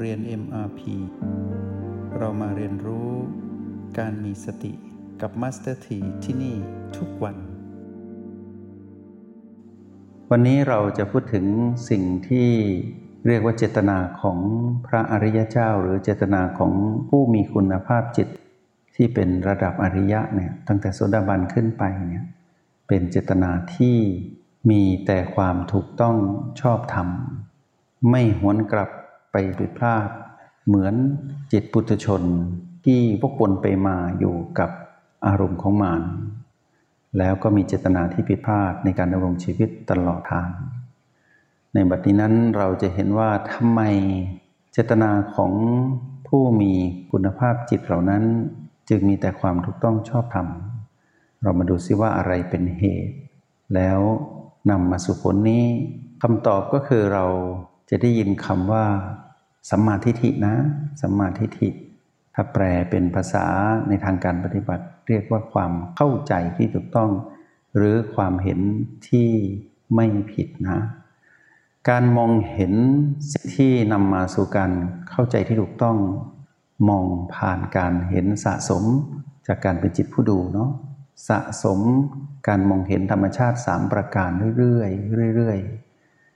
เรียน MRP เรามาเรียนรู้การมีสติกับ Master T ที่ที่นี่ทุกวัน วันนี้เราจะพูดถึงสิ่งที่เรียกว่าเจตนาของพระอริยเจ้า หรือเจตนาของผู้มีคุณภาพจิตที่เป็นระดับอริยะเนี่ยตั้งแต่โสดาบันขึ้นไปเนี่ยเป็นเจตนาที่มีแต่ความถูกต้องชอบธรรม ไม่หวนกลับ ไปผิดพลาด เหมือนจิตปุถุชนที่วกวนไปมาอยู่กับอารมณ์ของมานแล้วก็มีเจตนาที่ผิดพลาดในการดำรงชีวิตตลอดทาง ในบัดนี้นั้นเราจะเห็นว่าทำไมเจตนาของผู้มีคุณภาพจิตเหล่านั้น จึงมีแต่ความถูกต้องชอบธรรม เรามาดูซิว่าอะไรเป็นเหตุ แล้วนำมาสู่ผลนี้คำตอบก็คือเรา จะได้ยินคำว่าสัมมาทิฏฐินะสัมมาทิฏฐิ ถ้าแปลเป็นภาษาในทางการปฏิบัติ เรียกว่าความเข้าใจที่ถูกต้อง หรือความเห็นที่ไม่ผิดนะ การมองเห็นสิ่งที่นำมาสู่การเข้าใจที่ถูกต้อง มองผ่านการเห็นสะสมจากการเป็นจิตผู้ดูเนาะสะสมการมองเห็นธรรมชาติสามประการเรื่อยๆเรื่อยๆ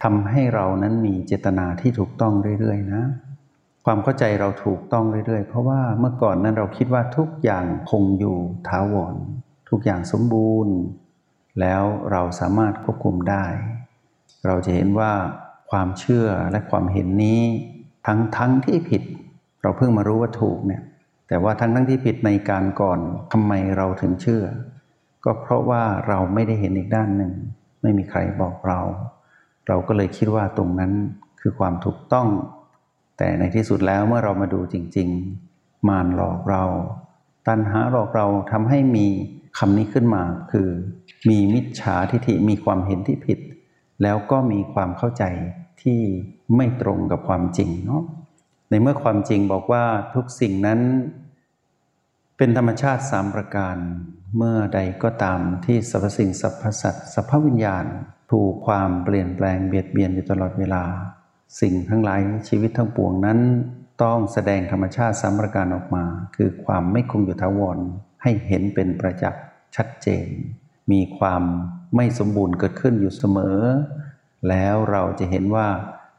ทำให้เรานั้นมีเจตนาที่ถูกต้องเรื่อยๆนะ ความเข้าใจเราถูกต้องเรื่อยๆ เพราะว่าเมื่อก่อนนั้นเราคิดว่าทุกอย่างคงอยู่ถาวร ทุกอย่างสมบูรณ์ แล้วเราสามารถควบคุมได้ เราจะเห็นว่าความเชื่อและความเห็นนี้ ทั้งทั้งที่ผิด เราเพิ่งมารู้ว่าถูกเนี่ยแต่ว่าทั้งทั้งที่ผิดในการก่อนทำไมเราถึงเชื่อ ก็เพราะว่าเราไม่ได้เห็นอีกด้านหนึ่ง ไม่มีใครบอกเรา เราก็เลยคิดว่าตรงนั้นคือความถูกต้อง แต่ในที่สุดแล้วเมื่อเรามาดูจริง ๆ มารหลอกเรา ตัณหาหลอกเราทำให้มีคำนี้ขึ้นมาคือ มีมิจฉาทิฏฐิมีความเห็นที่ผิด แล้วก็มีความเข้าใจที่ไม่ตรงกับความจริงเนาะในเมื่อความจริงบอกว่าทุกสิ่งนั้น เป็นธรรมชาติสามประการ เมื่อใดก็ตามที่สรรพสิ่งสรรพสัตว์สรรพวิญญาณ ถูกความเปลี่ยนแปลงเบียดเบียนอยู่ตลอดเวลา สิ่งทั้งหลายชีวิตทั้งปวงนั้น ต้องแสดงธรรมชาติสามประการออกมา คือความไม่คงอยู่ถาวรให้เห็นเป็นประจักษ์ชัดเจน มีความไม่สมบูรณ์เกิดขึ้นอยู่เสมอ แล้วเราจะเห็นว่า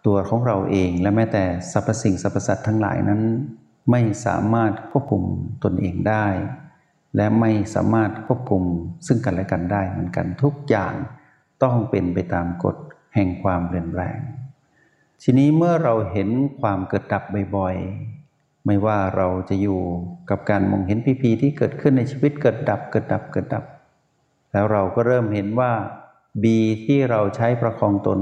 ตัวของเราเองและแม้แต่สรรพสิ่งสรรพสัตว์ทั้งหลายนั้น ไม่สามารถควบคุมตนเองได้ และไม่สามารถควบคุมซึ่งกันและกันได้เหมือนกันทุกอย่างต้องเป็นไปตามกฎแห่งความเปลี่ยนแปลง ทีนี้เมื่อเราเห็นความเกิดดับบ่อยๆ ไม่ว่าเราจะอยู่กับการมองเห็นพีพีที่เกิดขึ้นในชีวิตเกิดดับเกิดดับเกิดดับ แล้วเราก็เริ่มเห็นว่าบีที่เราใช้ประคองตน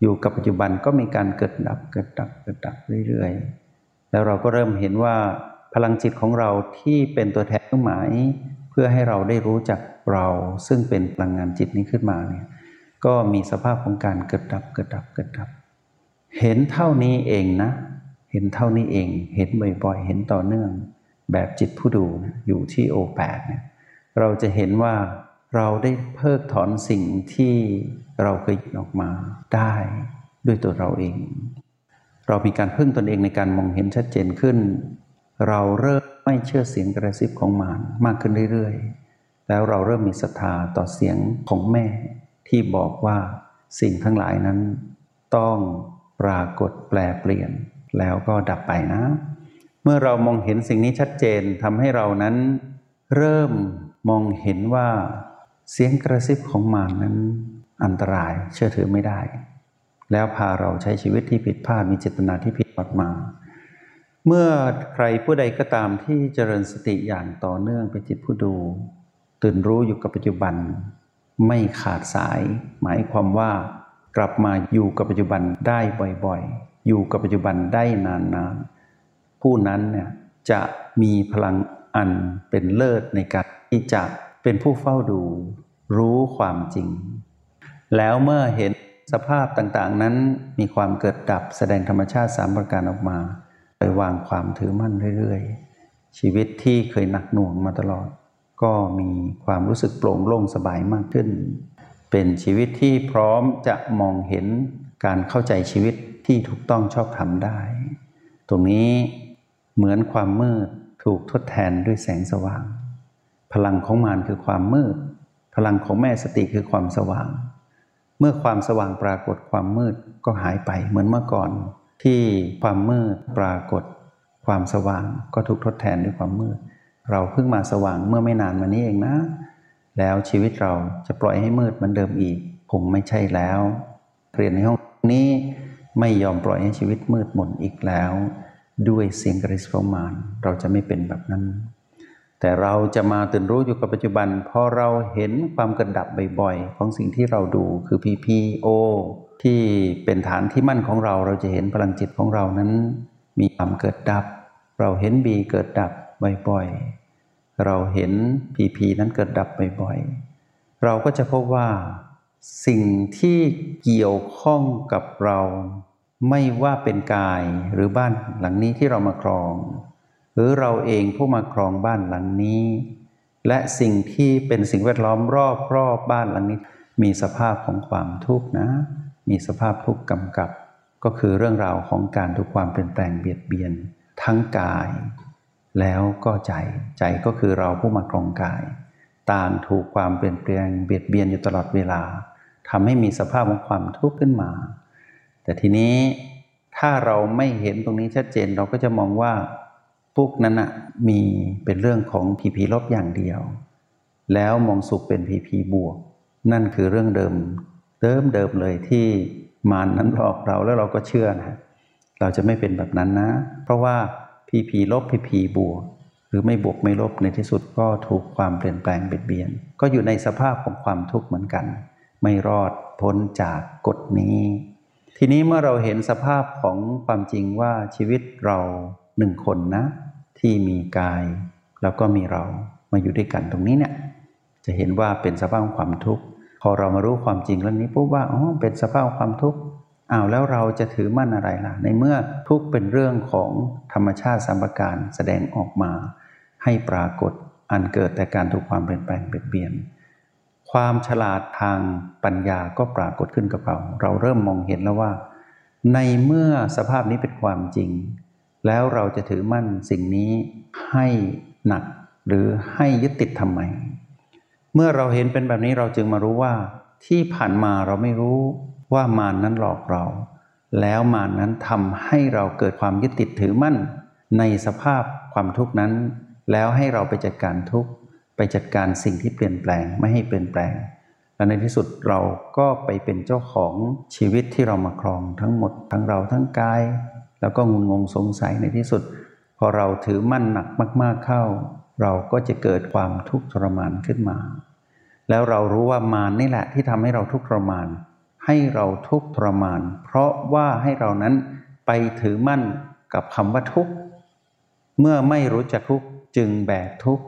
อยู่กับปัจจุบันก็มีการเกิดดับเกิดดับเกิดดับเรื่อยๆ แล้วเราก็เริ่มเห็นว่าพลังจิตของเราที่เป็นตัวแทนเครื่องหมาย เพื่อให้เราได้รู้จักเราซึ่งเป็นพลังงานจิตนี้ขึ้นมาเนี่ยก็มีสภาพของการเกิดดับเกิดดับเกิดดับ เห็นเท่านี้เองนะ เห็นเท่านี้เอง เห็นบ่อยๆ เห็นต่อเนื่อง แบบจิตผู้ดูอยู่ที่โอแปดเนี่ยเราจะเห็นว่าเราได้เพิกถอนสิ่งที่เราเคยออกมาได้ด้วยตัวเราเอง เรามีการพึ่งตนเองในการมองเห็นชัดเจนขึ้น เราเริ่มไม่เชื่อเสียงกระซิบของมารมากขึ้นเรื่อยๆ แล้วเราเริ่มมีศรัทธาต่อเสียงของแม่ที่บอกว่าสิ่งทั้งหลายนั้น ต้องปรากฏแปลเปลี่ยน แล้วก็ดับไปนะ เมื่อเรามองเห็นสิ่งนี้ชัดเจนทำให้เรานั้น เริ่มมองเห็นว่าเสียงกระซิบของมารนั้น อันตรายเชื่อถือไม่ได้ แล้วพาเราใช้ชีวิตที่ผิดพลาดมีเจตนาที่ผิดออกมา เมื่อใครผู้ใดก็ตามที่เจริญสติอย่างต่อเนื่องเป็นจิตผู้ดู ตื่นรู้อยู่กับปัจจุบัน ไม่ขาดสาย หมายความว่ากลับมาอยู่กับปัจจุบันได้บ่อยๆ อยู่กับปัจจุบันได้นานๆ ผู้นั้นเนี่ยจะมีพลังอันเป็นเลิศในการที่จะเป็นผู้เฝ้าดู รู้ความจริง แล้วเมื่อเห็น สภาพต่างๆนั้นมีความเกิดดับแสดงธรรมชาติสามประการออกมาไปวางความถือมั่นเรื่อยๆ ชีวิตที่เคยหนักหน่วงมาตลอด ก็มีความรู้สึกโปร่งโล่งสบายมากขึ้น เป็นชีวิตที่พร้อมจะมองเห็นการเข้าใจชีวิตที่ถูกต้องชอบทำได้ ตรงนี้เหมือนความมืดถูกทดแทนด้วยแสงสว่าง พลังของมารคือความมืด พลังของแม่สติคือความสว่าง เมื่อความสว่างปรากฏความมืดก็หายไปเหมือนเมื่อก่อน ที่ความมืดปรากฏ ความสว่างก็ถูกทดแทนด้วยความมืด เราเพิ่งมาสว่างเมื่อไม่นานมานี้เองนะ แล้วชีวิตเราจะปล่อยให้มืดเหมือนเดิมอีกคงไม่ใช่แล้วเรียนในห้องนี้ไม่ยอมปล่อยให้ชีวิตมืดมนอีกแล้ว ด้วยเสียงกระสิบมานเราจะไม่เป็นแบบนั้น แต่เราจะมาตื่นรู้อยู่กับปัจจุบันพอเราเห็นความกระดับบ่อยๆ ของสิ่งที่เราดูคือ PPO ที่เป็นฐานที่มั่นของเราเราจะเห็นพลังจิตของเรานั้น มีความเกิดดับ เราเห็น B เกิดดับบ่อยๆ เราเห็น PP นั้นเกิดดับบ่อยๆ เราก็จะพบว่าสิ่งที่เกี่ยวข้องกับเรา ไม่ว่าเป็นกายหรือบ้านหลังนี้ที่เรามาครอง หรือเราเองผู้มาครองบ้านหลังนี้ และสิ่งที่เป็นสิ่งแวดล้อมรอบรอบบ้านหลังนี้ มีสภาพของความทุกข์นะ มีสภาพทุกข์กำกับ ก็คือเรื่องราวของการถูกความเปลี่ยนแปลงเบียดเบียน ทั้งกาย แล้วก็ใจใจก็คือเราผู้มาครองกาย ต่างถูกความเปลี่ยนแปลงเบียดเบียนอยู่ตลอดเวลาทำให้มีสภาพของความทุกข์ขึ้นมา แต่ทีนี้ถ้าเราไม่เห็นตรงนี้ชัดเจนเราก็จะมองว่า ทุกข์นั้นอะมีเป็นเรื่องของ PP ลบอย่างเดียว แล้วมองสุขเป็น PP บวก นั่นคือเรื่องเดิมเดิมเดิมเลยที่มารนั้นหลอกเราแล้วเราก็เชื่อนะเราจะไม่เป็นแบบนั้นนะ เพราะว่า PP ลบ PP บวก หรือไม่บวกไม่ลบในที่สุดก็ถูกความเปลี่ยนแปลงเบียดเบียน ก็อยู่ในสภาพของความทุกข์เหมือนกัน ไม่รอดพ้นจากกฎนี้ ทีนี้เมื่อเราเห็นสภาพของความจริงว่าชีวิตเราหนึ่งคนนะ ที่มีกายแล้วก็มีเรามาอยู่ด้วยกันตรงนี้เนี่ยจะเห็นว่าเป็นสภาพของความทุกข์พอเรามารู้ความจริงแล้วนี้ปุ๊บว่าอ๋อเป็นสภาพความทุกข์อ้าวแล้วเราจะถือมั่นอะไรล่ะ ในเมื่อทุกข์เป็นเรื่องของธรรมชาติสัมปการแสดงออกมา ให้ปรากฏอันเกิดแต่การถูกความเปลี่ยนแปลงเปลี่ยนเปลี่ยน ความฉลาดทางปัญญาก็ปรากฏขึ้นกับเรา เราเริ่มมองเห็นแล้วว่า ในเมื่อสภาพนี้เป็นความจริง แล้วเราจะถือมั่นสิ่งนี้ให้หนักหรือให้ยึดติดทำไม เมื่อเราเห็นเป็นแบบนี้เราจึงมารู้ว่า ที่ผ่านมาเราไม่รู้ว่ามานนั้นหลอกเรา แล้วมานนั้นทำให้เราเกิดความยึดติดถือมั่น ในสภาพความทุกข์นั้น แล้วให้เราไปจัดการทุกข์ไปจัดการสิ่งที่เปลี่ยนแปลงไม่ให้เปลี่ยนแปลง และในที่สุดเราก็ไปเป็นเจ้าของชีวิตที่เรามาครองทั้งหมดทั้งเราทั้งกาย แล้วก็งุนงงสงสัยในที่สุด พอเราถือมั่นหนักมากๆเข้า เราก็จะเกิดความทุกข์ทรมานขึ้นมา แล้วเรารู้ว่ามารนี่แหละที่ทำให้เราทุกข์ทรมาน ให้เราทุกข์ทรมาน เพราะว่าให้เรานั้นไปถือมั่นกับคำว่าทุกข์เมื่อไม่รู้จักทุกข์จึงแบกทุกข์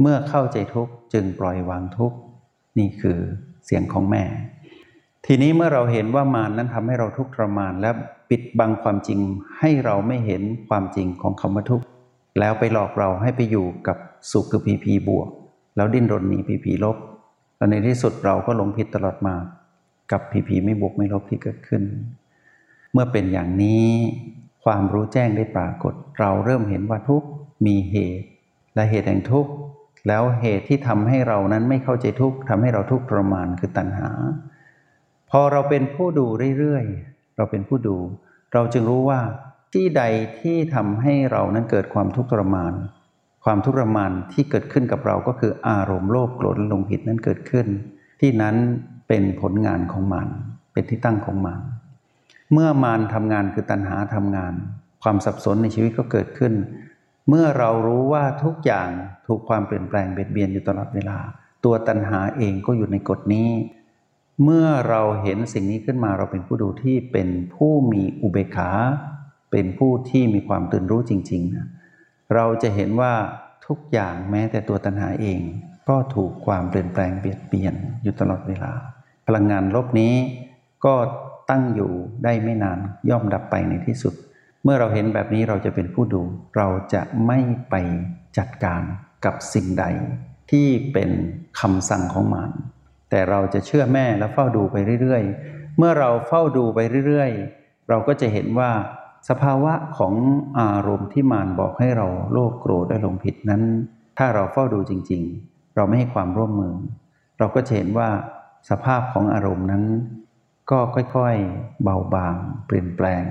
เมื่อเข้าใจทุกข์จึงปล่อยวางทุกข์นี่คือเสียงของแม่ ทีนี้เมื่อเราเห็นว่ามานนั้นทำให้เราทุกข์ทรมานและ ปิดบังความจริงให้เราไม่เห็นความจริงของคำว่าทุกข์แล้วไปหลอกเราให้ไปอยู่กับสุขคือพีพีบวก แล้วดิ้นรนหนีพีพีลบแล้วในที่สุดเราก็หลงผิดตลอดมา กับพีพีไม่บวกไม่ลบที่เกิดขึ้น เมื่อเป็นอย่างนี้ความรู้แจ้งได้ปรากฏ เราเริ่มเห็นว่าทุกข์มีเหตุ และเหตุแห่งทุกข์แล้วเหตุที่ทำให้เรานั้นไม่เข้าใจทุกข์ทำให้เราทุกข์ทรมานคือตัณหา พอเราเป็นผู้ดูเรื่อยๆ เราเป็นผู้ดู เราจึงรู้ว่าที่ใดที่ทำให้เรานั้นเกิดความทุกข์ทรมาน ความทุกข์ทรมานที่เกิดขึ้นกับเราก็คืออารมณ์โลภโกรธและลงผิดนั้นเกิดขึ้น ที่นั้นเป็นผลงานของมัน เป็นที่ตั้งของมัน เมื่อมารทำงานคือตัณหาทำงาน ความสับสนในชีวิตก็เกิดขึ้น เมื่อเรารู้ว่าทุกอย่างถูกความเปลี่ยนแปลงเบียดเบียนอยู่ตลอดเวลา ตัวตัณหาเองก็อยู่ในกฎนี้ เมื่อเราเห็นสิ่งนี้ขึ้นมาเราเป็นผู้ดูที่เป็นผู้มีอุเบกขา เป็นผู้ที่มีความตื่นรู้จริงๆนะเราจะเห็นว่าทุกอย่างแม้แต่ตัวตัณหาเอง ก็ถูกความเปลี่ยนแปลงเบียดเบียนอยู่ตลอดเวลา พลังงานลบนี้ก็ตั้งอยู่ได้ไม่นานย่อมดับไปในที่สุด เมื่อเราเห็นแบบนี้เราจะเป็นผู้ดู เราจะไม่ไปจัดการกับสิ่งใดที่เป็นคำสั่งของมัน แต่เราจะเชื่อแม่และเฝ้าดูไปเรื่อยๆ เมื่อเราเฝ้าดูไปเรื่อยๆ เราก็จะเห็นว่าสภาวะของอารมณ์ที่มารบอกให้เราโลภโกรธและหลงผิดนั้น ถ้าเราเฝ้าดูจริงๆ เราไม่ให้ความร่วมมือ เราก็จะเห็นว่าสภาพของอารมณ์นั้น ก็ค่อยๆ เบาบางเปลี่ยนแปลง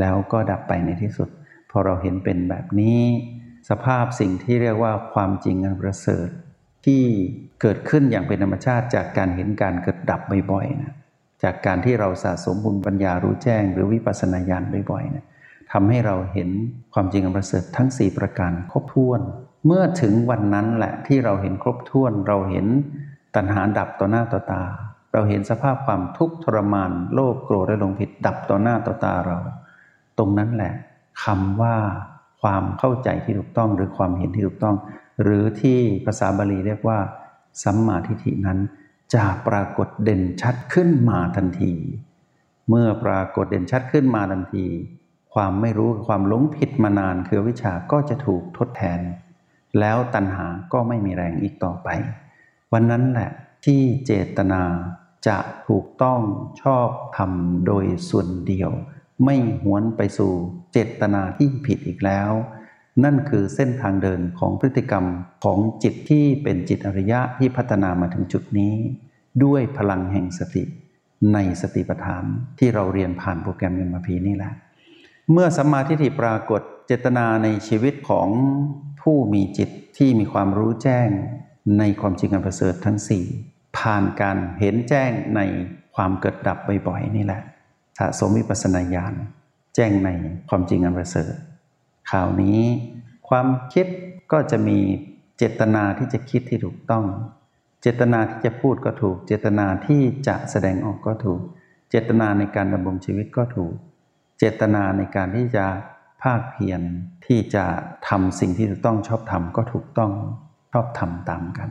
แล้วก็ดับไปในที่สุด พอเราเห็นเป็นแบบนี้ สภาพสิ่งที่เรียกว่าความจริงอันประเสริฐ ที่เกิดขึ้นอย่างเป็นธรรมชาติ จากการเห็นการเกิดดับบ่อยๆนะจากการที่เราสะสมบุญปัญญารู้แจ้ง หรือวิปัสสนาญาณบ่อยๆนะทำให้เราเห็นความจริงอันประเสริฐทั้ง 4 ประการครบถ้วน เมื่อถึงวันนั้นแหละที่เราเห็นครบถ้วน เราเห็นตัณหาดับต่อหน้าต่อตา เราเห็นสภาพความทุกข์ทรมานโลภโกรธและหลงผิดดับต่อหน้าต่อตาเรา ตรงนั้นแหละคำว่าความเข้าใจที่ถูกต้องหรือความเห็นที่ถูกต้อง หรือที่ภาษาบาลีเรียกว่า สัมมาทิฏฐินั้นจะปรากฏเด่นชัดขึ้นมาทันที เมื่อปรากฏเด่นชัดขึ้นมาทันที ความไม่รู้ความหลงผิดมานานคือวิชาก็จะถูกทดแทน แล้วตัณหาก็ไม่มีแรงอีกต่อไป วันนั้นแหละที่เจตนาจะถูกต้องชอบทำโดยส่วนเดียว ไม่หวนไปสู่เจตนาที่ผิดอีกแล้ว นั่นคือเส้นทางเดินของพฤติกรรมของจิตที่เป็นจิตอริยะที่พัฒนามาถึงจุดนี้ ด้วยพลังแห่งสติ ในสติปัฏฐานที่เราเรียนผ่านโปรแกรมเอ็มพีนี่แหละ เมื่อสัมมาทิฏฐิปรากฏเจตนาในชีวิตของผู้มีจิตที่มีความรู้แจ้งในความจริงอันประเสริฐทั้งสี่ผ่านการเห็นแจ้งในความเกิดดับบ่อยๆนี่แหละสะสมวิปัสสนาญาณแจ้งในความจริงอันประเสริฐข่าวนี้ ความคิดก็จะมีเจตนาที่จะคิดที่ถูกต้อง เจตนาที่จะพูดก็ถูก เจตนาที่จะแสดงออกก็ถูก เจตนาในการดำรงชีวิตก็ถูก เจตนาในการที่จะภาคเพียรที่จะทำสิ่งที่ถูกต้องชอบทำก็ถูกต้องชอบทำตามกัน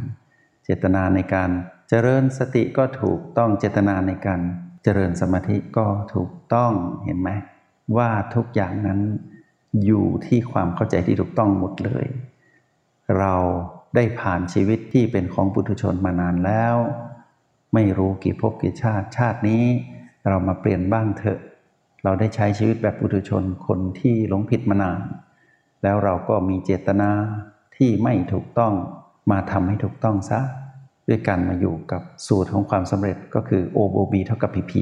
เจตนาในการเจริญสติก็ถูกต้องเจตนาในการเจริญสมาธิก็ถูกต้องเห็นไหมว่าทุกอย่างนั้น อยู่ที่ความเข้าใจที่ถูกต้องหมดเลย เราได้ผ่านชีวิตที่เป็นของปุถุชนมานานแล้ว ไม่รู้กี่ภพกี่ชาติชาตินี้ เรามาเปลี่ยนบ้างเถอะ เราได้ใช้ชีวิตแบบปุถุชนคนที่หลงผิดมานาน แล้วเราก็มีเจตนาที่ไม่ถูกต้องมาทำให้ถูกต้องซะ ด้วยการมาอยู่กับสูตรของความสำเร็จก็คือ O O B เท่ากับ PP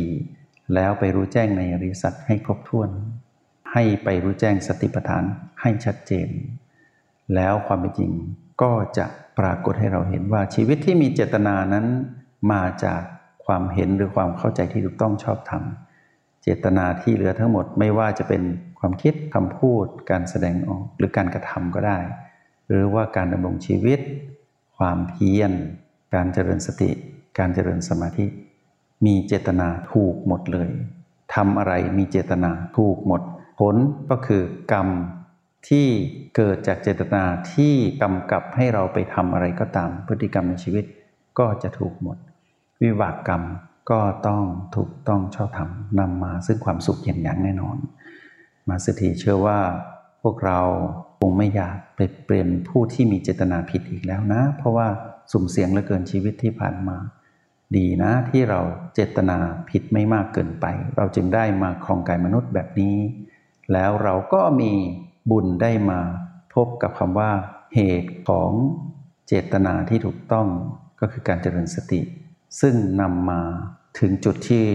แล้วไปรู้แจ้งในอริสัตให้ครบถ้วน ให้ไปรู้แจ้งสติปัฏฐานให้ชัดเจน แล้วความเป็นจริงก็จะปรากฏให้เราเห็นว่าชีวิตที่มีเจตนานั้นมาจากความเห็นหรือความเข้าใจที่ถูกต้องชอบธรรมเจตนาที่เหลือทั้งหมดไม่ว่าจะเป็นความคิดคำพูด การแสดงออกหรือการกระทำก็ได้ หรือว่าการดำรงชีวิต ความเพียรการเจริญสติ การเจริญสมาธิ มีเจตนาถูกหมดเลยทำอะไรมีเจตนาถูกหมด ผลก็คือกรรมที่เกิดจากเจตนาที่กำกับให้เราไปทำอะไรก็ตาม พฤติกรรมในชีวิตก็จะถูกหมด วิบากกรรมก็ต้องถูกต้องชอบธรรมนำมาซึ่งความสุขอย่างอย่างแน่นอน มาสถีเชื่อว่าพวกเราคงไม่อยากไปเปลี่ยนผู้ที่มีเจตนาผิดอีกแล้วนะ เพราะว่าสุ่มเสี่ยงเหลือเกินชีวิตที่ผ่านมา ดีนะที่เราเจตนาผิดไม่มากเกินไป เราจึงได้มาครองกายมนุษย์แบบนี้ แล้วเราก็มีบุญได้มาพบกับคำว่า เหตุของเจตนาที่ถูกต้องก็คือการเจริญสติ ซึ่งนำมาถึงจุดที่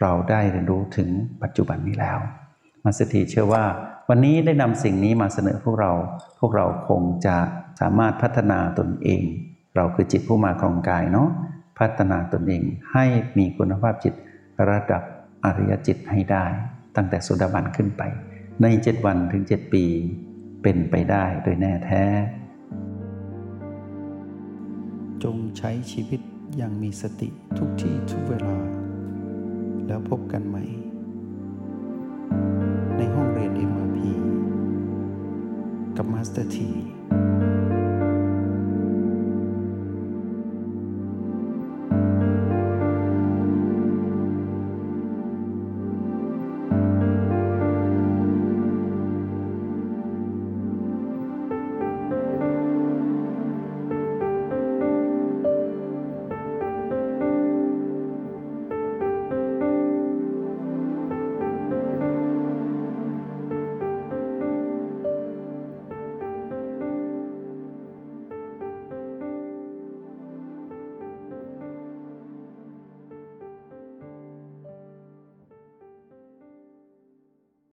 เราได้เรียนรู้ถึงปัจจุบันนี้แล้ว มาสถีเชื่อว่า วันนี้ได้นำสิ่งนี้มาเสนอพวกเรา พวกเราคงจะสามารถพัฒนาตนเอง เราคือจิตผู้มาครองกายเนาะพัฒนาตนเองให้มีคุณภาพจิตระดับอริยจิตให้ได้ ตั้งแต่สุดาบันขึ้นไป ในเจ็ดวันถึงเจ็ดปี เป็นไปได้โดยแน่แท้ จงใช้ชีวิตอย่างมีสติทุกที่ทุกเวลา แล้วพบกันใหม่ ในห้องเรียน MRP กับ Master T